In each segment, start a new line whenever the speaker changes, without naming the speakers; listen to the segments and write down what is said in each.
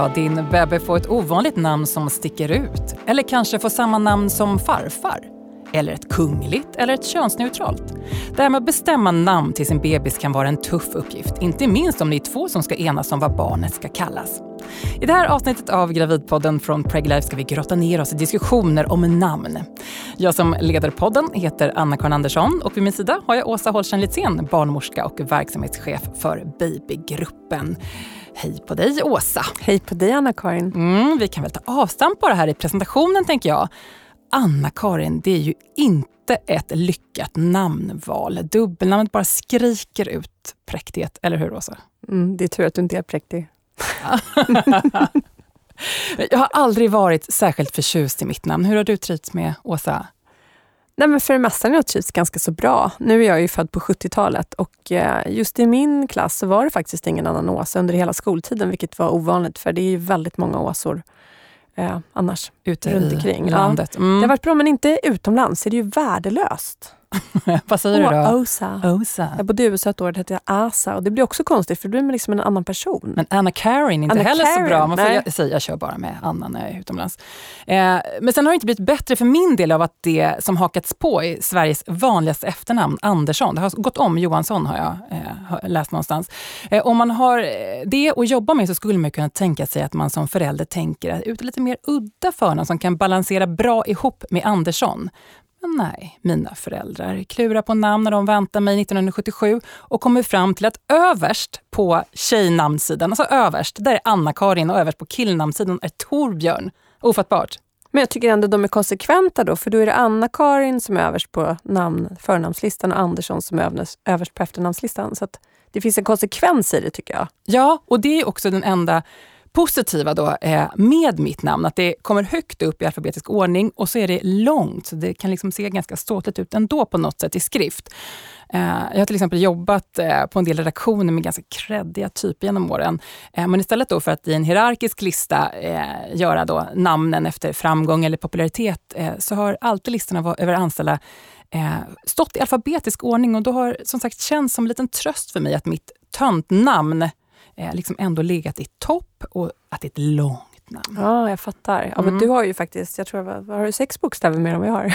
Ska din bebbe få ett ovanligt namn som sticker ut? Eller kanske få samma namn som farfar? Eller ett kungligt eller ett könsneutralt? Det här med att bestämma namn till sin bebis kan vara en tuff uppgift. Inte minst om ni är två som ska enas om vad barnet ska kallas. I det här avsnittet av Gravidpodden från Preglife ska vi grotta ner oss i diskussioner om namn. Jag som leder podden heter Anna-Karin Andersson och vid min sida har jag Åsa Holstein Litzén, barnmorska och verksamhetschef för Babygruppen. Hej på dig Åsa!
Hej på dig Anna-Karin!
Mm, vi kan väl ta avstamp bara här i presentationen tänker jag. Anna-Karin, det är ju inte ett lyckat namnval. Dubbelnamnet bara skriker ut präktighet, eller hur Åsa?
Mm, det är tur att du inte är präktig.
jag har aldrig varit särskilt förtjust i mitt namn. Hur har du trivts med Åsa?
Nej, men för det mesta har jag trivts ganska så bra. Nu är jag ju född på 70-talet och eh, just i min klass så var det faktiskt ingen annan Åsa under hela skoltiden, vilket var ovanligt för det är ju väldigt många Åsor eh, annars
ute runt omkring. landet.
Mm. Det har varit bra, men inte utomlands. är det ju värdelöst.
Vad säger du då?
Osa.
Osa.
Jag bodde i USA ett år, det hette Asa. Och det blir också konstigt, för då blir man liksom en annan person.
Men Anna Karin inte Anna heller Karen, så bra. Man får jag, säga, jag kör bara med Anna när jag är utomlands. Eh, men sen har det inte blivit bättre för min del av att det som hakats på är Sveriges vanligaste efternamn, Andersson. Det har gått om Johansson har jag eh, läst någonstans. Eh, om man har det att jobba med så skulle man kunna tänka sig att man som förälder tänker ut lite mer udda förnamn som kan balansera bra ihop med Andersson. Men nej, mina föräldrar klurar på namn när de väntar mig 1977 och kommer fram till att överst på tjejnamnsidan, alltså överst, där är Anna-Karin och överst på killnamnsidan är Torbjörn. Ofattbart.
Men jag tycker ändå de är konsekventa då, för då är det Anna-Karin som är överst på namn, förnamnslistan och Andersson som är överst på efternamnslistan. Så det finns en konsekvens i det tycker jag.
Ja, och det är också den enda positiva då eh, med mitt namn, att det kommer högt upp i alfabetisk ordning och så är det långt, så det kan liksom se ganska ståtligt ut ändå på något sätt i skrift. Eh, jag har till exempel jobbat eh, på en del redaktioner med ganska kreddiga typer genom åren. Eh, men istället då för att i en hierarkisk lista eh, göra då namnen efter framgång eller popularitet, eh, så har alltid listorna över anställda stått i alfabetisk ordning och då har som sagt känts som en liten tröst för mig att mitt töntnamn eh, liksom ändå legat i topp och att det är ett långt namn.
Ja, jag fattar. Ja, mm. men du har ju faktiskt, jag tror, vad, har du sex bokstäver mer än vad jag har?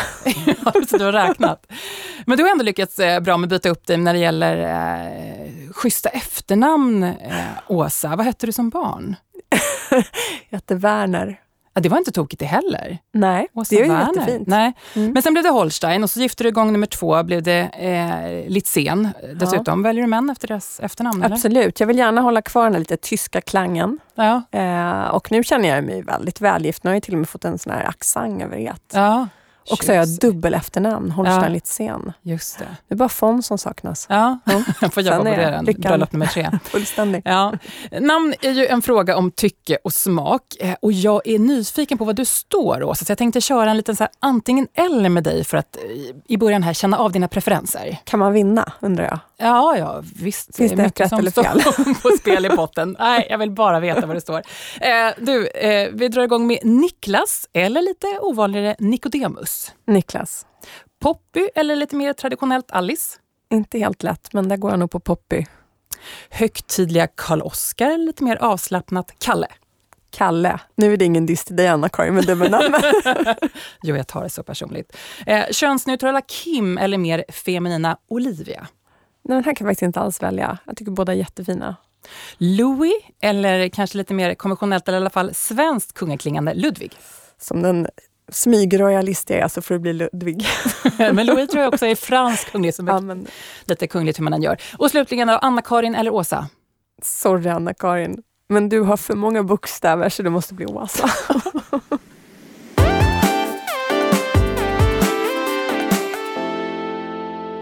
ja, du har räknat. Men du har ändå lyckats eh, bra med att byta upp dig när det gäller eh, schyssta efternamn, eh, Åsa. Vad hette du som barn?
jag hette Werner.
Ja, det var inte tokigt det heller.
Nej, Åsa det är ju jättefint.
Nej. Mm. Men sen blev det Holstein och så gifte du igång nummer två blev det eh, Litzén. Dessutom, ja. väljer du män efter deras efternamn?
Absolut, eller? jag vill gärna hålla kvar den här lite tyska klangen. Ja. Eh, och nu känner jag mig väldigt välgift. Nu har jag till och med fått en sån här accent över et.
Ja.
Och så har jag dubbel efternamn, Holstein ja. Litzén.
Just det.
det är bara Fon som saknas.
Ja, jag får jobba på det. Bröllop nummer tre.
Fullständig.
Ja. Namn är ju en fråga om tycke och smak. Eh, och jag är nyfiken på vad du står, Åsa. Så jag tänkte köra en liten så här, antingen eller med dig för att eh, i början här känna av dina preferenser.
Kan man vinna, undrar jag?
Ja, ja visst.
Finns det, det rätt eller fel?
på spel i potten. Nej, jag vill bara veta vad det står. Eh, du, eh, vi drar igång med Niklas, eller lite ovanligare Nikodemus.
Niklas.
Poppy eller lite mer traditionellt Alice?
Inte helt lätt, men där går jag nog på Poppy.
Högtidliga Karl-Oskar eller lite mer avslappnat Kalle?
Kalle. Nu är det ingen diss till dig Anna-Karin med dubbelnamn.
jo, jag tar det så personligt. Eh, könsneutrala Kim eller mer feminina Olivia?
Nej, den här kan jag faktiskt inte alls välja. Jag tycker båda är jättefina.
Louis, eller kanske lite mer konventionellt eller i alla fall svenskt kungaklingande Ludvig?
Som den smygroyalist jag är så får det bli Ludvig.
men Louis tror jag också är fransk kunglig, som ja, men... lite kungligt hur man än gör. Och slutligen då, Anna-Karin eller Åsa?
Sorry Anna-Karin, men du har för många bokstäver så det måste bli Åsa.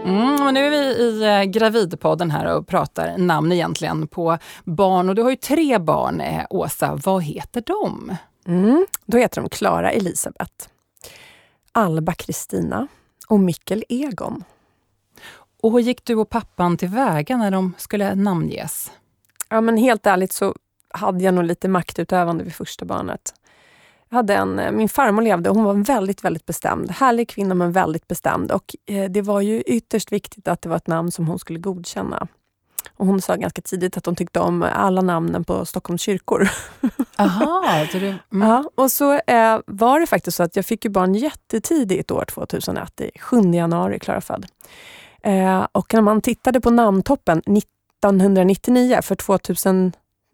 Mm, men nu är vi i eh, Gravidpodden här och pratar namn egentligen på barn. Och du har ju tre barn, eh, Åsa. Vad heter de?
Mm, då heter de Klara Elisabeth, Alba Kristina och Mikkel Egon.
Och hur gick du och pappan tillväga när de skulle namnges?
Ja, men helt ärligt så hade jag nog lite maktutövande vid första barnet hade en, eh, min farmor levde och hon var väldigt, väldigt bestämd. Härlig kvinna men väldigt bestämd. Och eh, det var ju ytterst viktigt att det var ett namn som hon skulle godkänna. Och hon sa ganska tidigt att hon tyckte om alla namnen på Stockholms kyrkor.
Aha, det,
mm. ja, och så eh, var det faktiskt så att jag fick ju barn jättetidigt år 2001, i 7 januari, Klara född. Eh, och när man tittade på namntoppen 1999, för 2000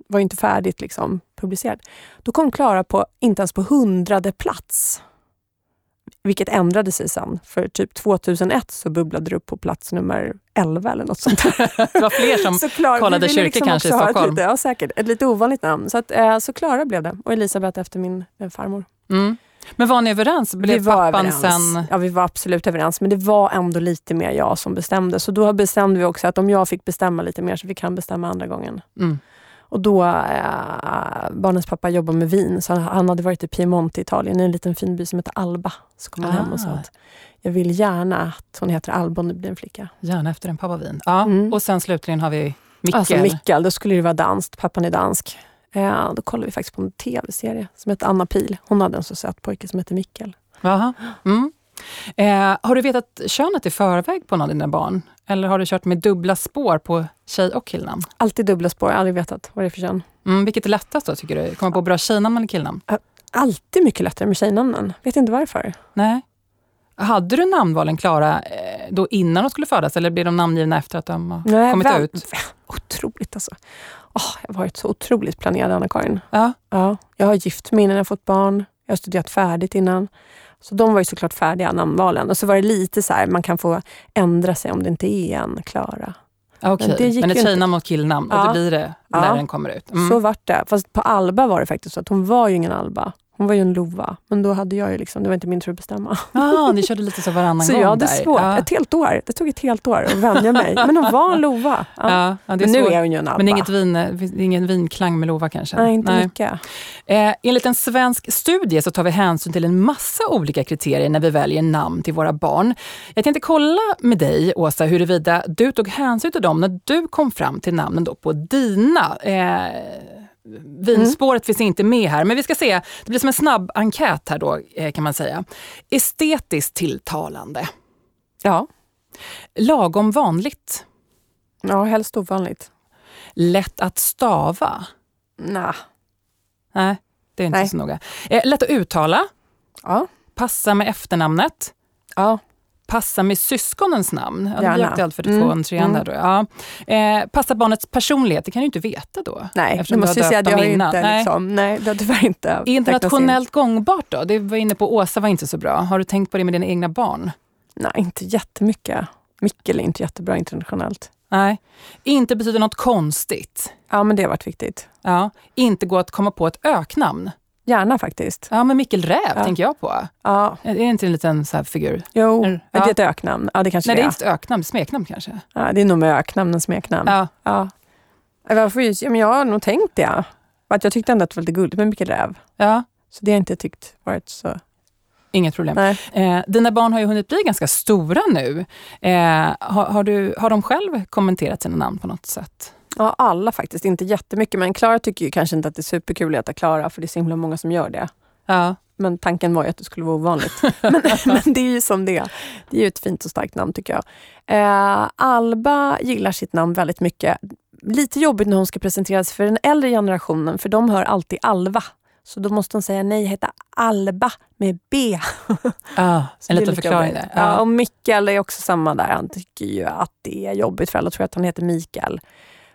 var inte färdigt liksom, publicerat, då kom Klara på inte ens på hundrade plats. Vilket ändrade sig sen. För typ 2001 så bubblade det upp på plats nummer 11 eller något sånt
det var fler som kollade kyrkor liksom kanske i Stockholm?
Lite, ja, säkert. Ett lite ovanligt namn. Så, att, eh, så Klara blev det. Och Elisabeth efter min eh, farmor.
Mm. Men var ni överens? Blev vi var pappan överens. sen...
Ja, vi var absolut överens. Men det var ändå lite mer jag som bestämde. Så då bestämde vi också att om jag fick bestämma lite mer så fick han bestämma andra gången. Mm. Och då, eh, barnens pappa jobbar med vin, så han, han hade varit i Piemonte, Italien, i en liten fin by som heter Alba. Så kom han ah. hem och sa ah. att jag vill gärna att hon heter Alba om det blir en flicka.
Gärna efter en pappavin. Ja, mm. Och sen slutligen har vi Mickel.
Alltså Mickel, då skulle det vara danskt. Pappan är dansk. Eh, då kollade vi faktiskt på en tv-serie som heter Anna Pil. Hon hade en så söt pojke som heter Mickel.
Aha. Mm. Eh, har du vetat könet i förväg på någon av dina barn? Eller har du kört med dubbla spår på tjej och killnamn?
Alltid dubbla spår, aldrig vetat vad det är för kön.
Mm, vilket är lättast då tycker du? Komma på bra tjejnamn eller killnamn?
Alltid mycket lättare med tjejnamnen. Vet inte varför.
Nej. Hade du namnvalen klara eh, då innan de skulle födas eller blev de namngivna efter att de har Nej, kommit väl, ut?
Otroligt alltså. Oh, jag har varit så otroligt planerad, Anna-Karin. Ja. Ja, jag har gift mig innan jag fått barn. Jag har studerat färdigt innan. Så de var ju såklart färdiga, namnvalen. Och så var det lite så här, man kan få ändra sig om det inte är en Klara.
Okay. men, men ett tjejnamn och killnamn, ja. och det blir det när ja. den kommer ut?
Mm. Så vart det. Fast på Alba var det faktiskt så att hon var ju ingen Alba. Hon var ju en lova, men då hade jag ju liksom, det var inte min tur att bestämma.
Ah, ni körde lite så varannan
så
gång
jag hade där. svårt. Ja. Ett helt år. Det tog ett helt år att vänja mig. Men hon var en lova. Ja. Ja, men nu är hon ju en alba.
Men inget vin, ingen vinklang med lova kanske?
Nej, inte Nej. mycket.
Eh, enligt en svensk studie så tar vi hänsyn till en massa olika kriterier när vi väljer namn till våra barn. Jag tänkte kolla med dig, Åsa, huruvida du tog hänsyn till dem när du kom fram till namnen då på dina eh, Vinspåret mm. finns inte med här, men vi ska se. Det blir som en snabb enkät här då, eh, kan man säga. Estetiskt tilltalande.
Ja.
Lagom vanligt.
Ja, helst ovanligt.
Lätt att stava.
Nah.
Nej, det är inte Nej. så noga. Eh, lätt att uttala.
Ja.
Passa med efternamnet.
Ja
passa med syskonens namn. Ja, det är aktuellt för mm. tvåan, trean mm. där då. Ja. Eh, passa barnets personlighet, det kan du inte veta då.
Nej, det måste jag säga att jag inte, nej. Liksom, nej, det har tyvärr inte
Internationellt gångbart då? Det var inne på Åsa var inte så bra. Har du tänkt på det med dina egna barn?
Nej, inte jättemycket. Mikkel är inte jättebra internationellt.
Nej. Inte betyder något konstigt.
Ja, men det har varit viktigt.
Ja. Inte gå att komma på ett öknamn.
Gärna faktiskt.
Ja, men Mikkel Räv ja. tänker jag på.
Ja.
Är det inte en liten så figur?
Jo, ja. det är ett öknamn. Ja, det kanske
Nej,
det
är inte ett öknamn, smeknamn kanske?
Ja, det är nog med öknamn än smeknamn.
Ja.
Ja. Varför, ja, men jag har nog tänkt det. Att jag tyckte ändå att det var lite gulligt med Mikkel Räv.
Ja.
Så det har jag inte tyckt varit så...
Inget problem. Eh, dina barn har ju hunnit bli ganska stora nu. Eh, har, har, du, har de själv kommenterat sina namn på något sätt?
Ja, alla faktiskt. Inte jättemycket. Men Klara tycker ju kanske inte att det är superkul att heta Klara, för det är så himla många som gör det.
Ja.
Men tanken var ju att det skulle vara ovanligt. men, men, det är ju som det är. Det är ju ett fint och starkt namn tycker jag. Eh, Alba gillar sitt namn väldigt mycket. Lite jobbigt när hon ska presenteras för den äldre generationen, för de hör alltid Alva. Så då måste hon säga nej, heta Alba med B.
Ah, en liten förklaring där.
Ja. ja. och Mikael är också samma där. Han tycker ju att det är jobbigt för alla tror att han heter Mikael.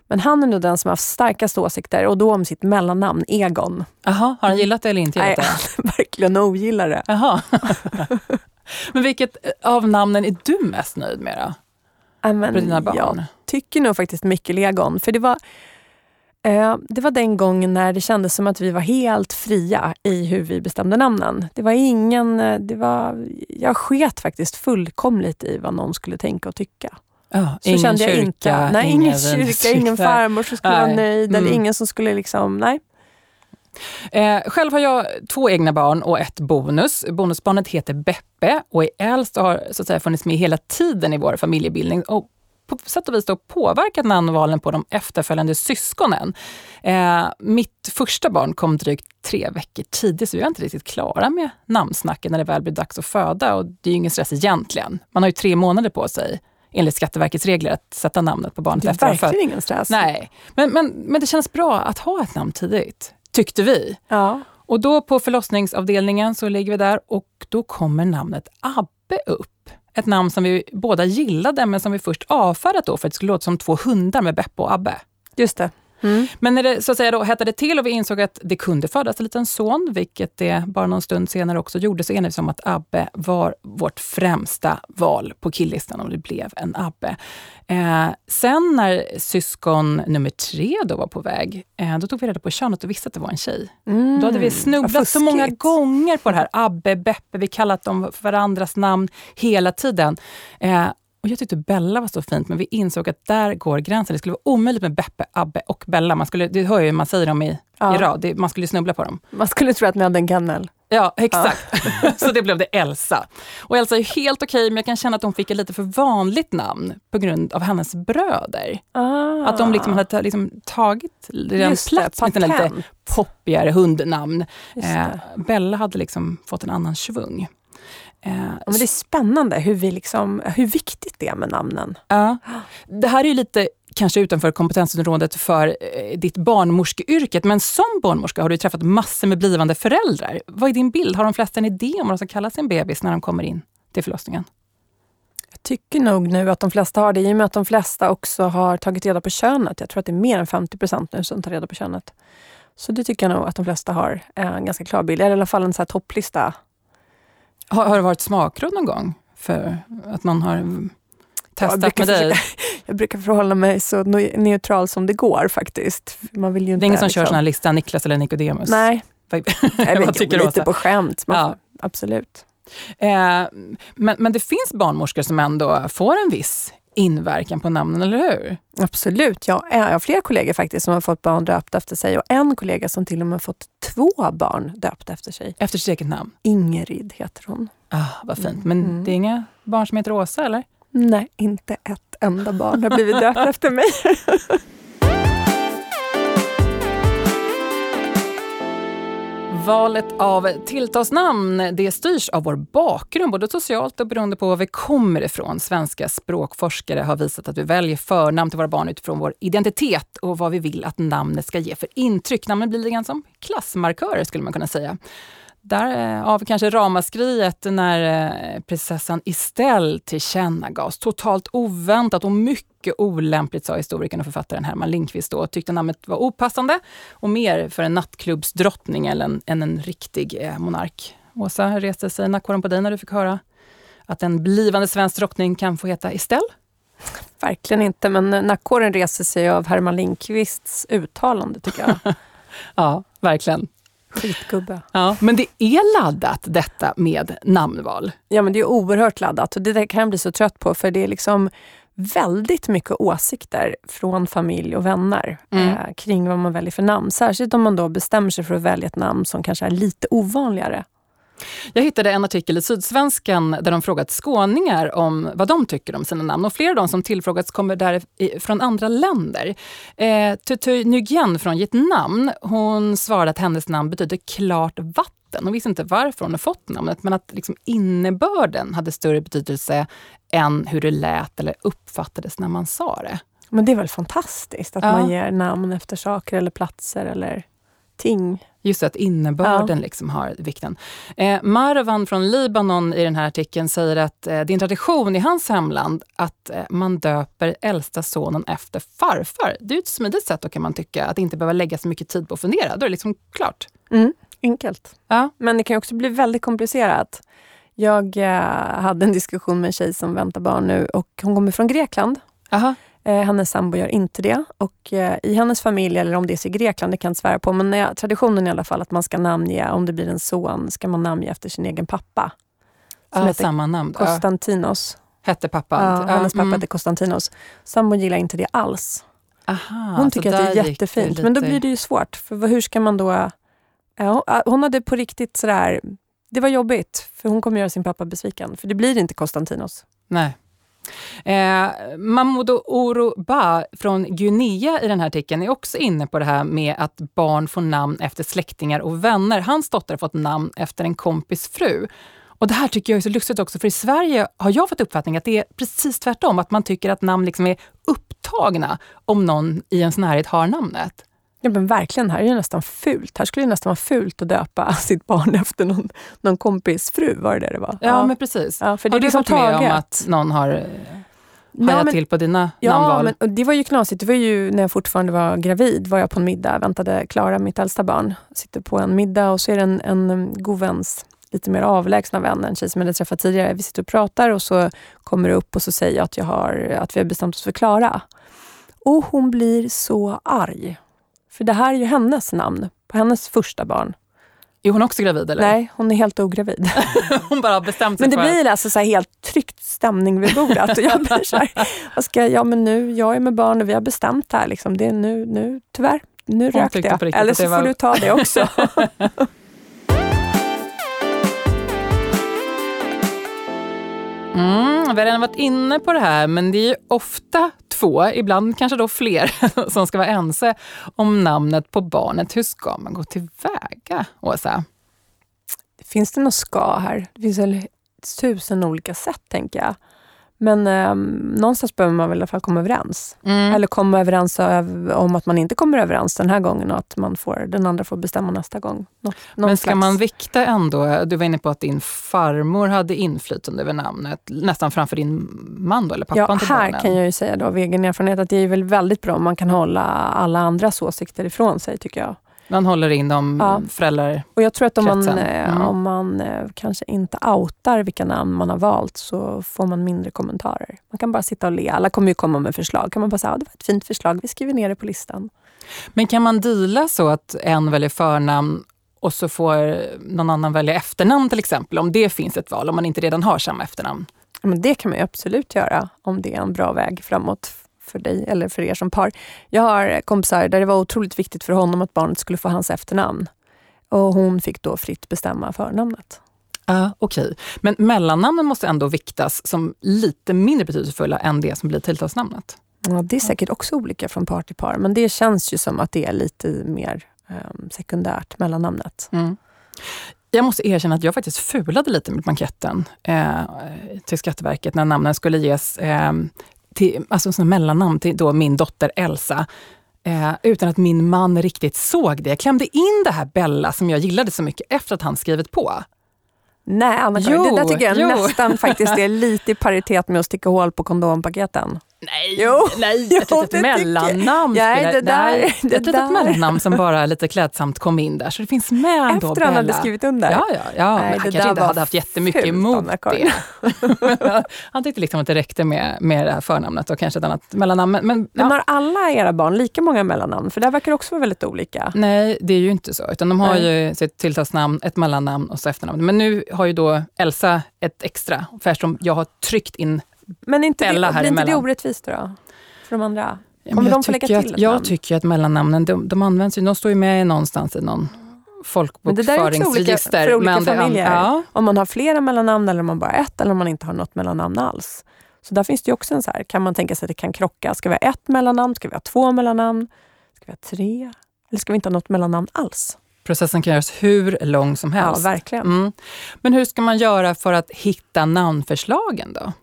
Men han är nog den som har haft starkast åsikter och då om sitt mellannamn Egon.
Aha, har han gillat det eller inte Nej,
han verkligen ogillar det.
Aha. Men vilket av namnen är du mest nöjd med då?
Amen, För dina barn? Jag tycker nog faktiskt Mikkel Egon. För det var, eh, det var den gången när det kändes som att vi var helt fria i hur vi bestämde namnen. Det var ingen... Eh, det var, jag sket faktiskt fullkomligt i vad någon skulle tänka och tycka.
Oh, så ingen kände jag kyrka, inte.
Nej, ingen, ingen kyrka, ingen farmor som skulle nej. vara nöjd mm. eller ingen som skulle liksom, nej.
Eh, själv har jag två egna barn och ett bonus. Bonusbarnet heter Beppe och är äldst och har så att säga, funnits med hela tiden i vår familjebildning. Och på sätt och vis då påverkat namnvalen på de efterföljande syskonen. Eh, mitt första barn kom drygt tre veckor tidigt, så vi var inte riktigt klara med namnsnacket när det väl blev dags att föda. Och det är ju ingen stress egentligen. Man har ju tre månader på sig enligt Skatteverkets regler att sätta namnet på barnet
Det är
efter.
verkligen ingen stress.
Nej, men, men, men det känns bra att ha ett namn tidigt, tyckte vi.
Ja.
Och då på förlossningsavdelningen så ligger vi där och då kommer namnet Abbe upp. Ett namn som vi båda gillade men som vi först avfärdat då för att det skulle låta som två hundar med Beppe och Abbe.
Just det. Mm.
Men när det så att säga då hettade till och vi insåg att det kunde födas en liten son, vilket det bara någon stund senare också gjorde, så enades vi om att Abbe var vårt främsta val på killlistan och det blev en Abbe. Eh, sen när syskon nummer tre då var på väg, eh, då tog vi reda på könet och visste att det var en tjej.
Mm.
Då hade vi snubblat så många gånger på det här. Abbe, Beppe, vi kallat dem för varandras namn hela tiden. Eh, och jag tyckte Bella var så fint, men vi insåg att där går gränsen. Det skulle vara omöjligt med Beppe, Abbe och Bella. Man skulle, det hör ju man säger dem i, ja. i rad. Det, man skulle snubbla på dem.
Man skulle tro att ni hade en kennel.
Ja, exakt. Ja. så det blev det Elsa. Och Elsa är helt okej, okay, men jag kan känna att hon fick ett lite för vanligt namn på grund av hennes bröder.
Ah.
Att de liksom hade liksom tagit redan plats med lite poppigare hundnamn. Eh, Bella hade liksom fått en annan svung.
Eh, men det är spännande hur, vi liksom, hur viktigt det är med namnen.
Ja. Det här är ju lite kanske utanför kompetensområdet för eh, ditt barnmorskeyrket, men som barnmorska har du träffat massor med blivande föräldrar. Vad är din bild? Har de flesta en idé om vad de ska kalla sin bebis när de kommer in till förlossningen?
Jag tycker nog nu att de flesta har det, i och med att de flesta också har tagit reda på könet. Jag tror att det är mer än 50 procent nu som tar reda på könet. Så det tycker jag nog att de flesta har en ganska klar bild, eller i alla fall en så här topplista
har, har det varit smakråd någon gång? För att man har testat med dig?
jag brukar förhålla mig så neutral som det går faktiskt. Man vill ju inte,
det är ingen som
liksom.
kör sån här lista, Niklas eller Nikodemus?
Nej.
jag tycker
lite på skämt. Man, ja. Absolut.
Eh, men, men det finns barnmorskor som ändå får en viss inverkan på namnen, eller hur?
Absolut. Jag har flera kollegor faktiskt som har fått barn döpta efter sig och en kollega som till och med fått två barn döpta efter sig.
Efter sitt eget namn?
Ingrid heter hon.
Ah, vad fint. Men mm. det är inga barn som heter Åsa, eller?
Nej, inte ett enda barn har blivit döpt efter mig.
Valet av tilltalsnamn det styrs av vår bakgrund, både socialt och beroende på var vi kommer ifrån. Svenska språkforskare har visat att vi väljer förnamn till våra barn utifrån vår identitet och vad vi vill att namnet ska ge för intryck. Namnen blir lite grann som klassmarkörer skulle man kunna säga. Därav eh, kanske ramaskriet när eh, prinsessan Estelle tillkännagavs. Totalt oväntat och mycket olämpligt, sa historikern och författaren Herman Lindqvist då. Tyckte namnet var opassande och mer för en nattklubbsdrottning än en, än en riktig eh, monark. Åsa, reste sig nackhåren på dig när du fick höra att en blivande svensk drottning kan få heta Estelle?
Verkligen inte, men nackhåren reser sig av Herman Lindqvists uttalande tycker jag.
ja, verkligen.
Skitgubbe.
Ja, men det är laddat detta med namnval.
Ja, men det är oerhört laddat och det där kan jag bli så trött på för det är liksom väldigt mycket åsikter från familj och vänner mm. eh, kring vad man väljer för namn. Särskilt om man då bestämmer sig för att välja ett namn som kanske är lite ovanligare.
Jag hittade en artikel i Sydsvenskan där de frågat skåningar om vad de tycker om sina namn. Och flera av de som tillfrågats kommer där från andra länder. Eh, Tutu Nguyen från Vietnam, hon svarade att hennes namn betyder klart vatten. Hon visste inte varför hon har fått namnet, men att liksom innebörden hade större betydelse än hur det lät eller uppfattades när man sa det.
Men det är väl fantastiskt att ja. man ger namn efter saker eller platser eller ting.
Just att innebörden ja. liksom har vikten. Eh, Marwan från Libanon i den här artikeln säger att eh, det är en tradition i hans hemland att eh, man döper äldsta sonen efter farfar. Det är ett smidigt sätt då kan man tycka, att inte behöva lägga så mycket tid på att fundera. Då är det liksom klart.
Mm, enkelt. Ja. Men det kan också bli väldigt komplicerat. Jag eh, hade en diskussion med en tjej som väntar barn nu och hon kommer från Grekland.
Aha.
Eh, hennes sambo gör inte det. Och eh, I hennes familj, eller om det är i Grekland, det kan jag svära på, men eh, traditionen i alla fall att man ska namnge, om det blir en son, ska man namnge efter sin egen pappa.
Som ah, heter samma namn.
Konstantinos.
Hette pappan?
Ja, hennes pappa mm. hette Konstantinos. Sambon gillar inte det alls.
Aha,
hon tycker att det är jättefint, lite... men då blir det ju svårt. För hur ska man då... Ja, hon hade på riktigt sådär... Det var jobbigt, för hon kommer göra sin pappa besviken. För det blir inte Konstantinos.
Nej. Eh, Mamoudou Oruba från Guinea i den här artikeln är också inne på det här med att barn får namn efter släktingar och vänner. Hans dotter har fått namn efter en kompis fru. Och det här tycker jag är så lustigt också, för i Sverige har jag fått uppfattningen att det är precis tvärtom. Att man tycker att namn liksom är upptagna om någon i ens närhet har namnet.
Ja men verkligen, här är det nästan fult. Här skulle det nästan vara fult att döpa sitt barn efter någon, någon kompis fru, var det det det var?
Ja, ja. men precis. Ja, för det har du liksom varit med om att någon har eh, hajat ja, till på dina
ja,
namnval?
Men, och det var ju knasigt. Det var ju när jag fortfarande var gravid, var jag på en middag, väntade Klara, mitt äldsta barn. Sitter på en middag och så är det en, en god väns lite mer avlägsna vän, en tjej som jag hade träffat tidigare. Vi sitter och pratar och så kommer det upp och så säger jag att, jag har, att vi har bestämt oss för Klara. Och hon blir så arg. För det här är ju hennes namn på hennes första barn.
Är hon också gravid? eller?
Nej, hon är helt ogravid.
hon bara har bestämt
sig Men det för... blir alltså så helt tryckt stämning vid bordet. Och jag blir så här, vad ska jag, ja men nu, jag är med barn och vi har bestämt det här. Liksom. Det är nu, nu, tyvärr, nu rökte jag. Eller så var... får du ta det också.
Mm, vi har redan varit inne på det här, men det är ofta två, ibland kanske då fler, som ska vara ense om namnet på barnet. Hur ska man gå tillväga, Åsa?
Finns det något ska här? Det finns väl tusen olika sätt, tänker jag. Men eh, någonstans behöver man väl i alla fall komma överens. Mm. Eller komma överens om att man inte kommer överens den här gången och att man får, den andra får bestämma nästa gång.
Något, Men ska slags... man vikta ändå? Du var inne på att din farmor hade inflytande över namnet, nästan framför din man då, eller pappan
ja,
till
här barnen. kan jag ju säga då av egen erfarenhet att det är väl väldigt bra om man kan hålla alla andras åsikter ifrån sig tycker jag.
Man håller in de ja. föräldrar
Och Jag tror att om man, eh, mm. om man eh, kanske inte outar vilka namn man har valt så får man mindre kommentarer. Man kan bara sitta och le. Alla kommer ju komma med förslag. Kan man bara säga att det var ett fint förslag, vi skriver ner det på listan.
Men kan man deala så att en väljer förnamn och så får någon annan välja efternamn till exempel? Om det finns ett val, om man inte redan har samma efternamn?
men det kan man absolut göra om det är en bra väg framåt för dig eller för er som par. Jag har kompisar där det var otroligt viktigt för honom att barnet skulle få hans efternamn. Och hon fick då fritt bestämma förnamnet.
Ah, Okej, okay. men mellannamnen måste ändå viktas som lite mindre betydelsefulla än det som blir tilltalsnamnet?
Ja, det är säkert också olika från par till par, men det känns ju som att det är lite mer um, sekundärt, mellannamnet. Mm.
Jag måste erkänna att jag faktiskt fulade lite med blanketten eh, till Skatteverket när namnen skulle ges eh, till, alltså som mellannamn till då min dotter Elsa. Eh, utan att min man riktigt såg det. Jag klämde in det här Bella som jag gillade så mycket efter att han skrivit på.
Nej, Anna det där tycker jag jo. nästan faktiskt är lite i paritet med att sticka hål på kondompaketen.
Nej, jo, nej ett jo, litet mellannamn.
Nej, det där, det
ett litet där. mellannamn som bara lite klädsamt kom in där. Så det finns med
Efter
då, Bella.
han hade skrivit under?
Ja, ja. ja nej, han kanske inte hade haft jättemycket emot det. han tyckte liksom att det räckte med, med det här förnamnet och kanske ett annat mellannamn. Men,
men, men har alla era barn lika många mellannamn? För det verkar också vara väldigt olika.
Nej, det är ju inte så. Utan de har nej. ju sitt tilltalsnamn, ett mellannamn och så efternamn. Men nu har ju då Elsa ett extra, för eftersom jag har tryckt in
men inte det, blir inte det orättvist då? För de andra?
Kommer de få lägga till att, Jag namn? tycker att mellannamnen, de, de används ju, de står ju med någonstans i någon folkbokföringsregister.
för olika men familjer. ja. Om man har flera mellannamn eller om man bara har ett eller om man inte har något mellannamn alls. Så där finns det också en så här, kan man tänka sig att det kan krocka. Ska vi ha ett mellannamn? Ska vi ha två mellannamn? Ska vi ha tre? Eller ska vi inte ha något mellannamn alls?
Processen kan göras hur lång som helst.
Ja, verkligen. Mm.
Men hur ska man göra för att hitta namnförslagen då?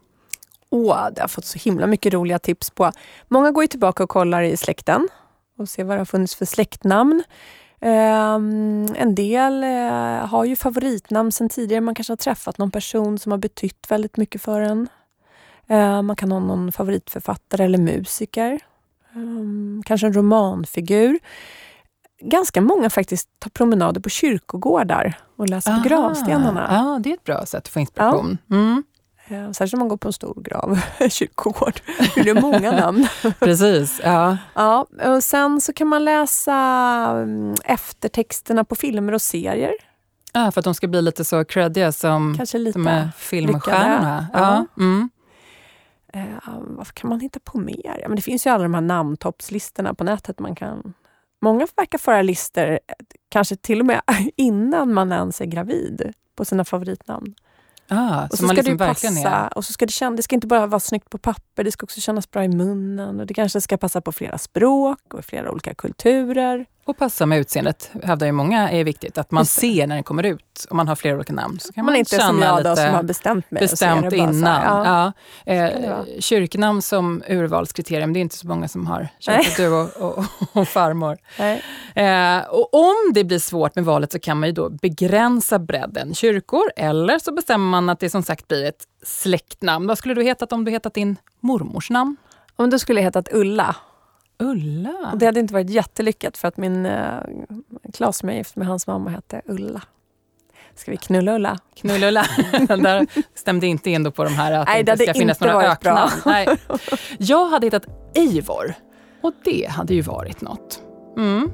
Åh, det har fått så himla mycket roliga tips på. Många går ju tillbaka och kollar i släkten och ser vad det har funnits för släktnamn. Um, en del uh, har ju favoritnamn sen tidigare. Man kanske har träffat någon person som har betytt väldigt mycket för en. Uh, man kan ha någon favoritförfattare eller musiker. Um, kanske en romanfigur. Ganska många faktiskt tar promenader på kyrkogårdar och läser på gravstenarna.
Ja, det är ett bra sätt att få inspiration. Ja. Mm.
Eh, särskilt om man går på en stor grav, kyrkogård. Det är många namn.
Precis. Ja.
ja. och sen så kan man läsa mm, eftertexterna på filmer och serier.
Ja, för att de ska bli lite så creddiga som,
Kanske lite
som är filmstjärnorna. Ja. ja. Mm.
Eh, vad kan man hitta på mer? Ja, men det finns ju alla de här namntoppslistorna på nätet. Man kan... Många verkar föra listor, kanske till och med innan man ens är gravid, på sina favoritnamn.
Ah, och så, så ska liksom det passa. Är...
Och så ska det, känna, det ska inte bara vara snyggt på papper, det ska också kännas bra i munnen. Och Det kanske ska passa på flera språk och flera olika kulturer.
Och passa med utseendet hävdar ju många är viktigt. Att man ser när den kommer ut. Om man har flera olika namn. Så kan man,
man inte som jag då, som har bestämt mig.
Bestämt innan. Här, ja. Ja. Eh, kyrknamn som urvalskriterium, det är inte så många som har. Kyrkat du och, och, och farmor. Eh, och om det blir svårt med valet så kan man ju då begränsa bredden. Kyrkor, eller så bestämmer man att det som sagt blir ett släktnamn. Vad skulle du hetat om du hetat din mormors namn?
Om du skulle hetat Ulla.
Ulla?
Och det hade inte varit jättelyckat för att min eh, Klas som är gift med hans mamma hette Ulla. Ska vi knulla Ulla?
Knulla Ulla. Där stämde inte in då på de här att Nej, det inte ska finnas några öknamn. Nej. Jag hade hittat Eivor och det hade ju varit något.
Mm.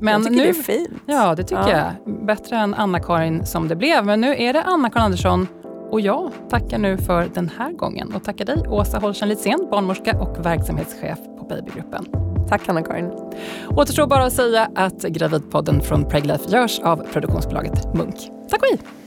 Men jag tycker nu, det är fint.
Ja, det tycker ja. jag. Bättre än Anna-Karin som det blev. Men nu är det Anna-Karin Andersson och jag tackar nu för den här gången och tackar dig Åsa Holschen Litzén, barnmorska och verksamhetschef på Babygruppen.
Tack Anna-Karin.
Återstår bara att säga att Gravidpodden från Preglife görs av produktionsbolaget Munk. Tack och hej!